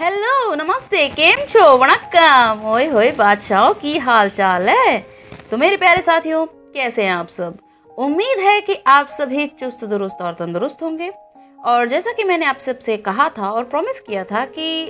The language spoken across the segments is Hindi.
हेलो नमस्ते, केम छो? वणक्कम। ओए होए बादशाह, की हाल चाल है? तो मेरे प्यारे साथियों, कैसे हैं आप सब? उम्मीद है कि आप सभी चुस्त दुरुस्त और तंदुरुस्त होंगे। और जैसा कि मैंने आप सबसे कहा था और प्रॉमिस किया था कि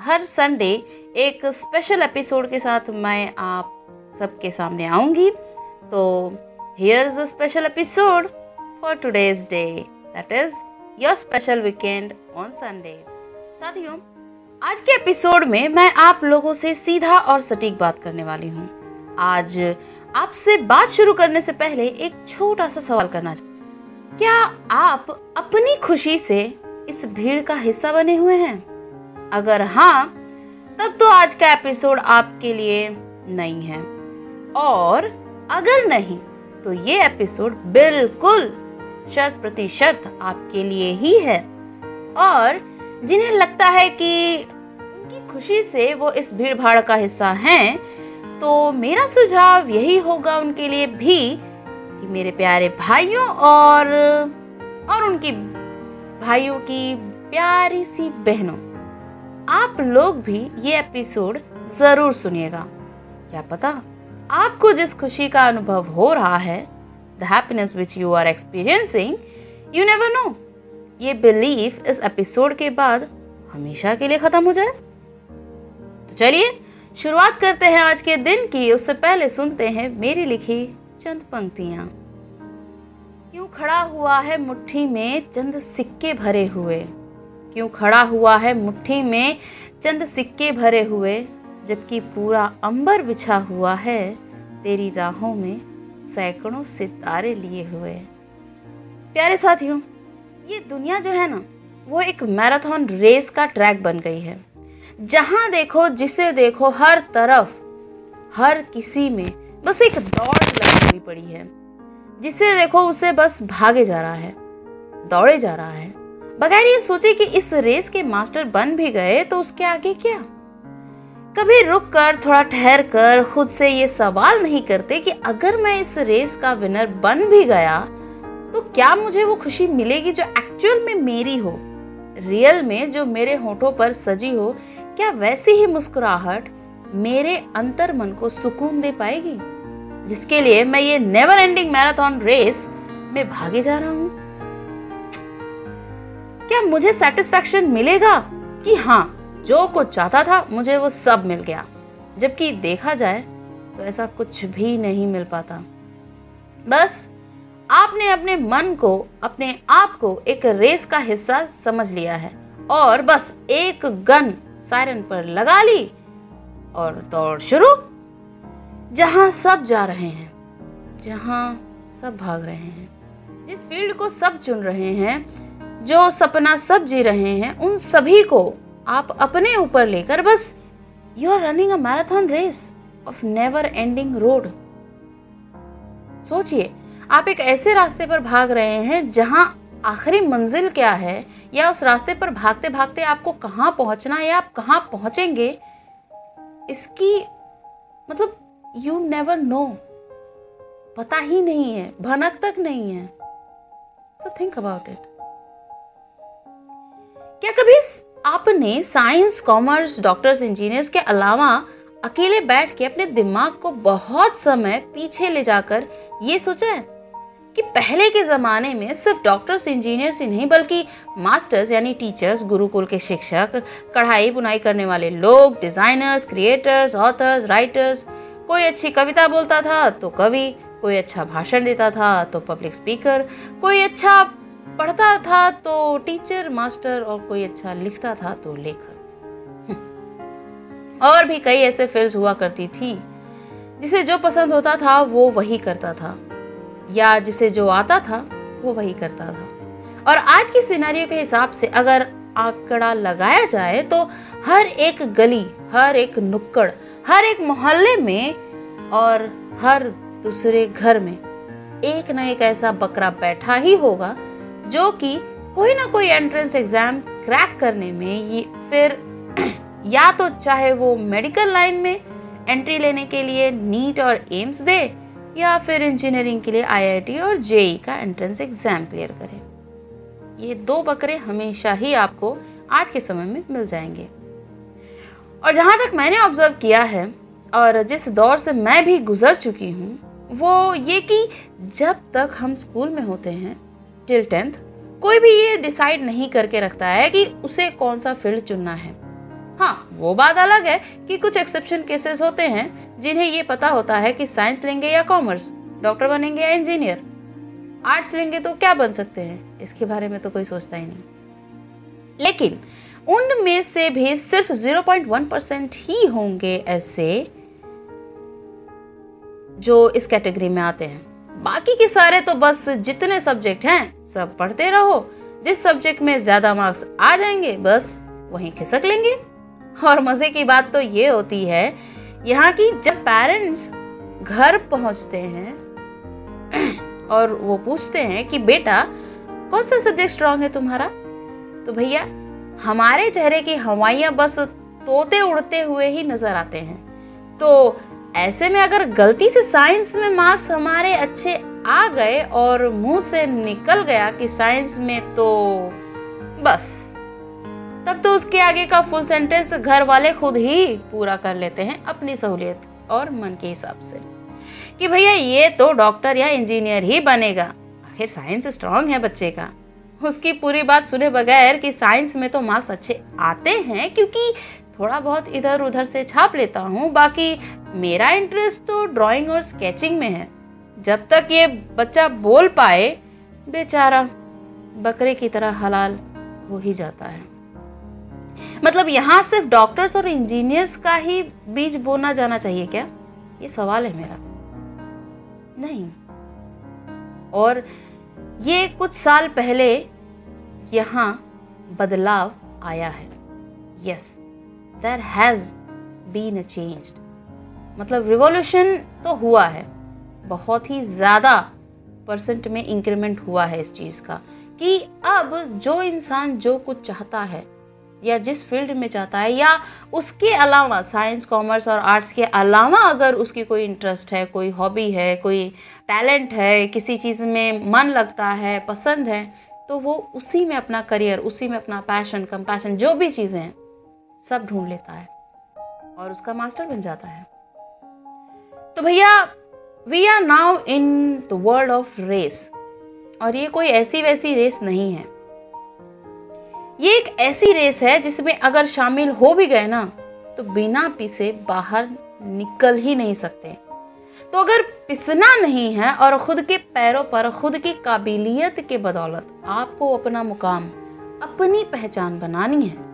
हर संडे एक स्पेशल एपिसोड के साथ मैं आप सबके सामने आऊँगी। तो here is a special episode for today's day that is your special weekend on Sunday साथियों आज के एपिसोड में मैं आप लोगों से सीधा और सटीक बात करने वाली हूँ। आज आपसे बात शुरू करने से पहले एक छोटा सा सवाल करना चाहूँ क्या आप अपनी खुशी से इस भीड़ का हिस्सा बने हुए हैं? अगर हाँ तब तो आज का एपिसोड आपके लिए नहीं है। और अगर नहीं तो ये एपिसोड बिल्कुल शत प्रतिशत आपके लिए ही है। और जिन्हें लगता है कि उनकी खुशी से वो इस भीड़ भाड़ का हिस्सा हैं तो मेरा सुझाव यही होगा उनके लिए भी कि मेरे प्यारे भाइयों और और उनकी भाइयों की प्यारी सी बहनों, आप लोग भी ये एपिसोड ज़रूर सुनिएगा। क्या पता आपको जिस खुशी का अनुभव हो रहा है the happiness which you are experiencing you never know ये बिलीफ इस एपिसोड के बाद हमेशा के लिए खत्म हो जाए। तो चलिए, शुरुआत करते हैं आज के दिन की। उससे पहले सुनते हैं मेरी लिखी चंद पंक्तियाँ। क्यों खड़ा हुआ है मुट्ठी में चंद सिक्के भरे हुए? क्यों खड़ा हुआ है मुट्ठी में चंद सिक्के भरे हुए? जबकि पूरा अंबर बिछा हुआ है, तेरी राहों में सैकड़ों सितारे लिए हुए। प्यारे साथियों ये दुनिया जो है ना, वो एक मैराथन रेस का ट्रैक बन गई है। जहाँ देखो, जिसे देखो, हर तरफ़, हर किसी में बस एक दौड़ लगी हुई पड़ी है। जिसे देखो, उसे बस भागे जा रहा है, दौड़े जा रहा है। बगैर ये सोचे कि इस रेस के मास्टर बन भी गए तो उसके आगे क्या? कभी रुक कर, थोड़ा ठहर कर, खुद से ये सवाल नहीं करते कि अगर मैं इस रेस का विनर बन भी गया तो क्या मुझे वो खुशी मिलेगी जो एक्चुअल में मेरी हो? रियल में जो मेरे होठों पर सजी हो, क्या वैसी ही मुस्कुराहट मेरे अंतर मन को सुकून दे पाएगी? जिसके लिए मैं ये नेवर एंडिंग मैराथन रेस में भागे जा रहा हूँ। क्या मुझे सेटिस्फेक्शन मिलेगा कि हाँ जो कुछ चाहता था मुझे वो सब मिल गया। जबकि देखा जाए तो ऐसा कुछ भी नहीं मिल पाता। बस आपने अपने मन को, अपने आप को एक रेस का हिस्सा समझ लिया है। और बस एक गन सायरन पर लगा ली और दौड़ शुरू। जहाँ सब जा रहे हैं, जहाँ सब भाग रहे हैं, जिस फ़ील्ड को सब चुन रहे हैं, जो सपना सब जी रहे हैं, उन सभी को आप अपने ऊपर लेकर बस you are running a marathon race of never ending road सोचिए आप एक ऐसे रास्ते पर भाग रहे हैं जहाँ आखिरी मंजिल क्या है, या उस रास्ते पर भागते भागते आपको कहाँ पहुँचना है, या आप कहाँ पहुँचेंगे, इसकी मतलब यू नेवर नो पता ही नहीं है, भनक तक नहीं है। सो थिंक अबाउट इट क्या कभी आपने साइंस कॉमर्स डॉक्टर्स इंजीनियर्स के अलावा अकेले बैठ के अपने दिमाग को बहुत समय पीछे ले जाकर ये सोचा है? कि पहले के ज़माने में सिर्फ़ डॉक्टर्स इंजीनियर्स ही नहीं, बल्कि मास्टर्स यानी टीचर्स गुरुकुल के शिक्षक, कढ़ाई बुनाई करने वाले लोग डिज़ाइनर्स क्रिएटर्स ऑथर्स राइटर्स कोई अच्छी कविता बोलता था तो कवि, कोई अच्छा भाषण देता था तो पब्लिक स्पीकर कोई अच्छा पढ़ता था तो टीचर मास्टर और कोई अच्छा लिखता था तो लेखक हम्म। और भी कई ऐसे फील्ड्स हुआ करती थी, जिसे जो पसंद होता था वो वही करता था या जिसे जो आता था, वो वही करता था। और आज की सिनेरियो के हिसाब से अगर आंकड़ा लगाया जाए तो हर एक गली, हर एक नुक्कड़, हर एक मोहल्ले में और हर दूसरे घर में एक ना एक ऐसा बकरा बैठा ही होगा, जो कि कोई ना कोई एंट्रेंस एग्ज़ाम क्रैक करने में ये फिर या तो चाहे वो मेडिकल लाइन में एंट्री लेने के लिए नीट और एम्स दे या फिर इंजीनियरिंग के लिए आईआईटी और जेई का एंट्रेंस एग्ज़ाम क्लियर करें। ये दो बकरे हमेशा ही आपको आज के समय में मिल जाएँगे। और जहाँ तक मैंने ऑब्ज़र्व किया है, और जिस दौर से मैं भी गुजर चुकी हूँ, वो ये कि जब तक हम स्कूल में होते हैं टिल टेंथ कोई भी ये डिसाइड नहीं करके रखता है कि उसे कौन सा फ़ील्ड चुनना है। हाँ वो बात अलग है कि कुछ एक्सेप्शन केसेस होते हैं जिन्हें ये पता होता है कि साइंस लेंगे या कॉमर्स डॉक्टर बनेंगे या इंजीनियर आर्ट्स लेंगे तो क्या बन सकते हैं? इसके बारे में तो कोई सोचता ही नहीं। लेकिन उनमें से भी सिर्फ़ 0.1 परसेंट ही होंगे ऐसे जो इस कैटेगरी में आते हैं। बाकी के सारे तो बस जितने सब्जेक्ट हैं, सब पढ़ते रहो। जिस सब्जेक्ट में ज़्यादा मार्क्स आ जाएँगे, बस वहीं खिसक लेंगे। और मज़े की बात तो ये होती है, यहाँ की जब पेरेंट्स घर पहुँचते हैं, और वो पूछते हैं कि, बेटा, कौन सा सब्जेक्ट स्ट्रांग है तुम्हारा? तो भैया, हमारे चेहरे की हवाइयाँ बस तोते उड़ते हुए ही नज़र आते हैं। तो ऐसे में अगर गलती से साइंस में मार्क्स हमारे अच्छे आ गए और मुँह से निकल गया कि साइंस में तो बस। तब तो उसके आगे का फुल सेंटेंस घर वाले खुद ही पूरा कर लेते हैं अपनी सहूलियत और मन के हिसाब से। कि भैया, ये तो डॉक्टर या इंजीनियर ही बनेगा। आखिर साइंस स्ट्रांग है बच्चे का। उसकी पूरी बात सुने बगैर कि साइंस में तो मार्क्स अच्छे आते हैं, क्योंकि थोड़ा बहुत इधर उधर से छाप लेता हूँ। बाकी मेरा इंटरेस्ट तो ड्राइंग और स्केचिंग में है। जब तक ये बच्चा बोल पाए, बेचारा बकरे की तरह हलाल हो ही जाता है। मतलब यहाँ सिर्फ़ डॉक्टर्स और इंजीनियर्स का ही बीज बोना जाना चाहिए क्या? ये सवाल है मेरा। नहीं। और ये कुछ साल पहले यहाँ बदलाव आया है। Yes there has been changed मतलब रिवॉल्यूशन तो हुआ है। बहुत ही ज़्यादा परसेंट में इंक्रीमेंट हुआ है इस चीज़ का। कि अब जो इंसान जो कुछ चाहता है या जिस फ़ील्ड में चाहता है, या उसके अलावा साइंस, कॉमर्स और आर्ट्स के अलावा अगर उसकी कोई इंटरेस्ट है, कोई हॉबी है, कोई टैलेंट है, किसी चीज़ में मन लगता है, पसंद है तो वो उसी में अपना करियर, उसी में अपना पैशन कंपैशन जो भी चीज़ें हैं, सब ढूंढ लेता है और उसका मास्टर बन जाता है। तो भैया we are now in the world of race और ये कोई ऐसी वैसी रेस नहीं है। ये एक ऐसी रेस है जिसमें अगर शामिल हो भी गए ना तो बिना पिसे बाहर निकल ही नहीं सकते। तो अगर पिसना नहीं है और खुद के पैरों पर खुद की काबिलियत के बदौलत आपको अपना मुकाम, अपनी पहचान बनानी है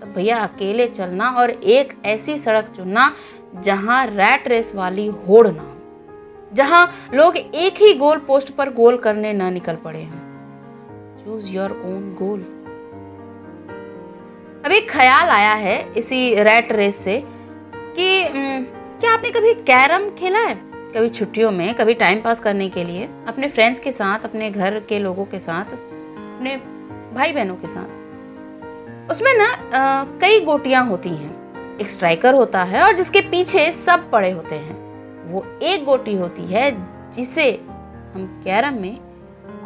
तो भैया अकेले चलना और एक ऐसी सड़क चुनना जहाँ रैट रेस वाली होड़ ना जहाँ लोग एक ही गोल पोस्ट पर गोल करने ना निकल पड़े हैं। चूज़ योर ओन गोल अभी ख्याल आया है इसी रैट रेस से कि क्या आपने कभी कैरम खेला है? कभी छुट्टियों में, कभी टाइम पास करने के लिए, अपने फ्रेंड्स के साथ, अपने घर के लोगों के साथ, अपने भाई बहनों के साथ? उसमें ना कई गोटियाँ होती हैं। एक स्ट्राइकर होता है और जिसके पीछे सब पड़े होते हैं। वो एक गोटी होती है जिसे हम कैरम में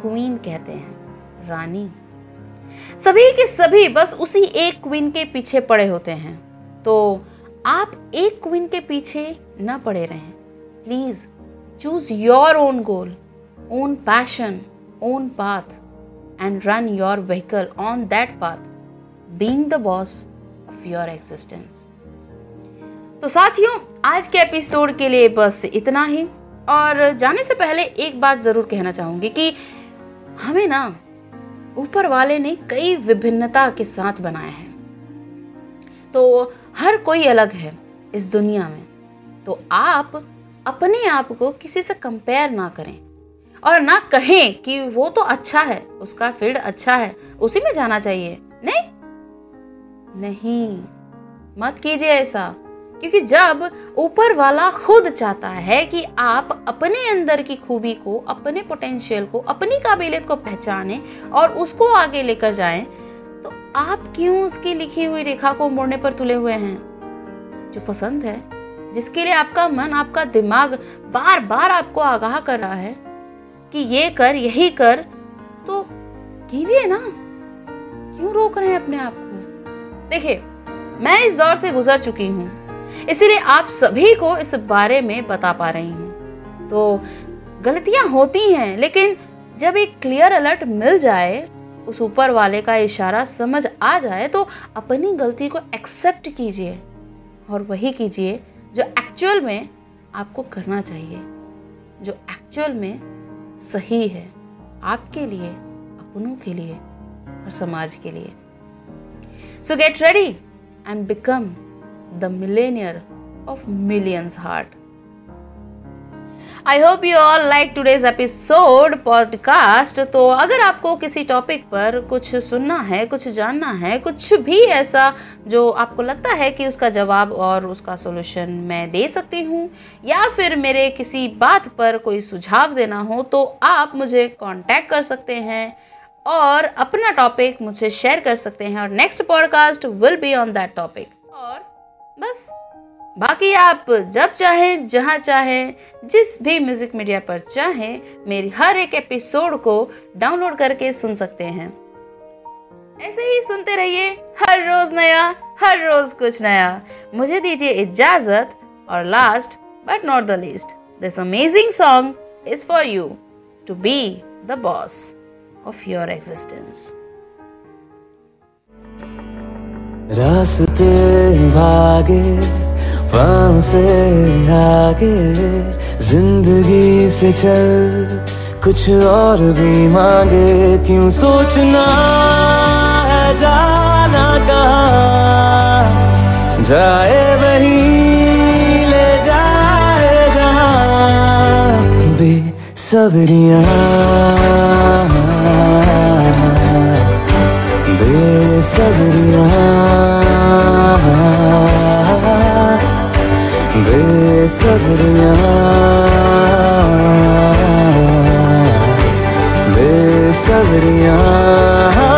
क्वीन कहते हैं, रानी। सभी के सभी बस उसी एक क्वीन के पीछे पड़े होते हैं। तो आप एक क्वीन के पीछे न पड़े रहें। Please choose your own goal own passion own path and run your vehicle on that path being the boss of your existence तो साथियों, आज के एपिसोड के लिए बस इतना ही। और जाने से पहले एक बात ज़रूर कहना चाहूँगी कि हमें ना ऊपर वाले ने कई विभिन्नता के साथ बनाया है। तो हर कोई अलग है इस दुनिया में। तो आप अपने आप को किसी से कंपेयर ना करें और ना कहें कि वो तो अच्छा है, उसका फ़ील्ड अच्छा है, उसी में जाना चाहिए, नहीं? नहीं। मत कीजिए ऐसा। क्योंकि जब ऊपर वाला खुद चाहता है कि आप अपने अंदर की खूबी को, अपने पोटेंशियल को, अपनी काबिलियत को पहचाने और उसको आगे लेकर जाएँ तो आप क्यों उसकी लिखी हुई रेखा को मोड़ने पर तुले हुए हैं? जो पसंद है, जिसके लिए आपका मन, आपका दिमाग बार बार आपको आगाह कर रहा है कि ये कर, यही कर तो कीजिए ना। क्यों रोक रहे हैं अपने आप को? देखिए, मैं इस दौर से गुजर चुकी हूँ। इसीलिए आप सभी को इस बारे में बता पा रही हूँ। तो गलतियाँ होती हैं, लेकिन जब एक क्लियर अलर्ट मिल जाए, उस ऊपर वाले का इशारा समझ आ जाए तो अपनी गलती को एक्सेप्ट कीजिए और वही कीजिए जो एक्चुअल में आपको करना चाहिए, जो एक्चुअल में सही है आपके लिए, अपनों के लिए और समाज के लिए। So get ready and become the millionaire of millions heart I hope you all like today's episode podcast तो अगर आपको किसी टॉपिक पर कुछ सुनना है, कुछ जानना है, कुछ भी ऐसा जो आपको लगता है कि उसका जवाब और उसका सोल्यूशन मैं दे सकती हूँ, या फिर मेरे किसी बात पर कोई सुझाव देना हो तो आप मुझे कांटेक्ट कर सकते हैं और अपना टॉपिक मुझे शेयर कर सकते हैं और next podcast will be on that topic और बस। बाकी आप जब चाहें, जहाँ चाहें, जिस भी म्यूज़िक मीडिया पर चाहें, मेरी हर एक एपिसोड को डाउनलोड करके सुन सकते हैं। ऐसे ही सुनते रहिए, हर रोज नया, हर रोज कुछ नया। मुझे दीजिए इजाज़त, और last but not the least this amazing song is for you to be the boss of your existence रास्ते भागे पाँव से आगे, ज़िंदगी से चल, कुछ और भी मांगे, क्यों सोचना है, जाना कहा? जाए वही, ले जाए जहाँ। बेसबरिया। बेसबरिया बेसगरिया बेसब्रियाँ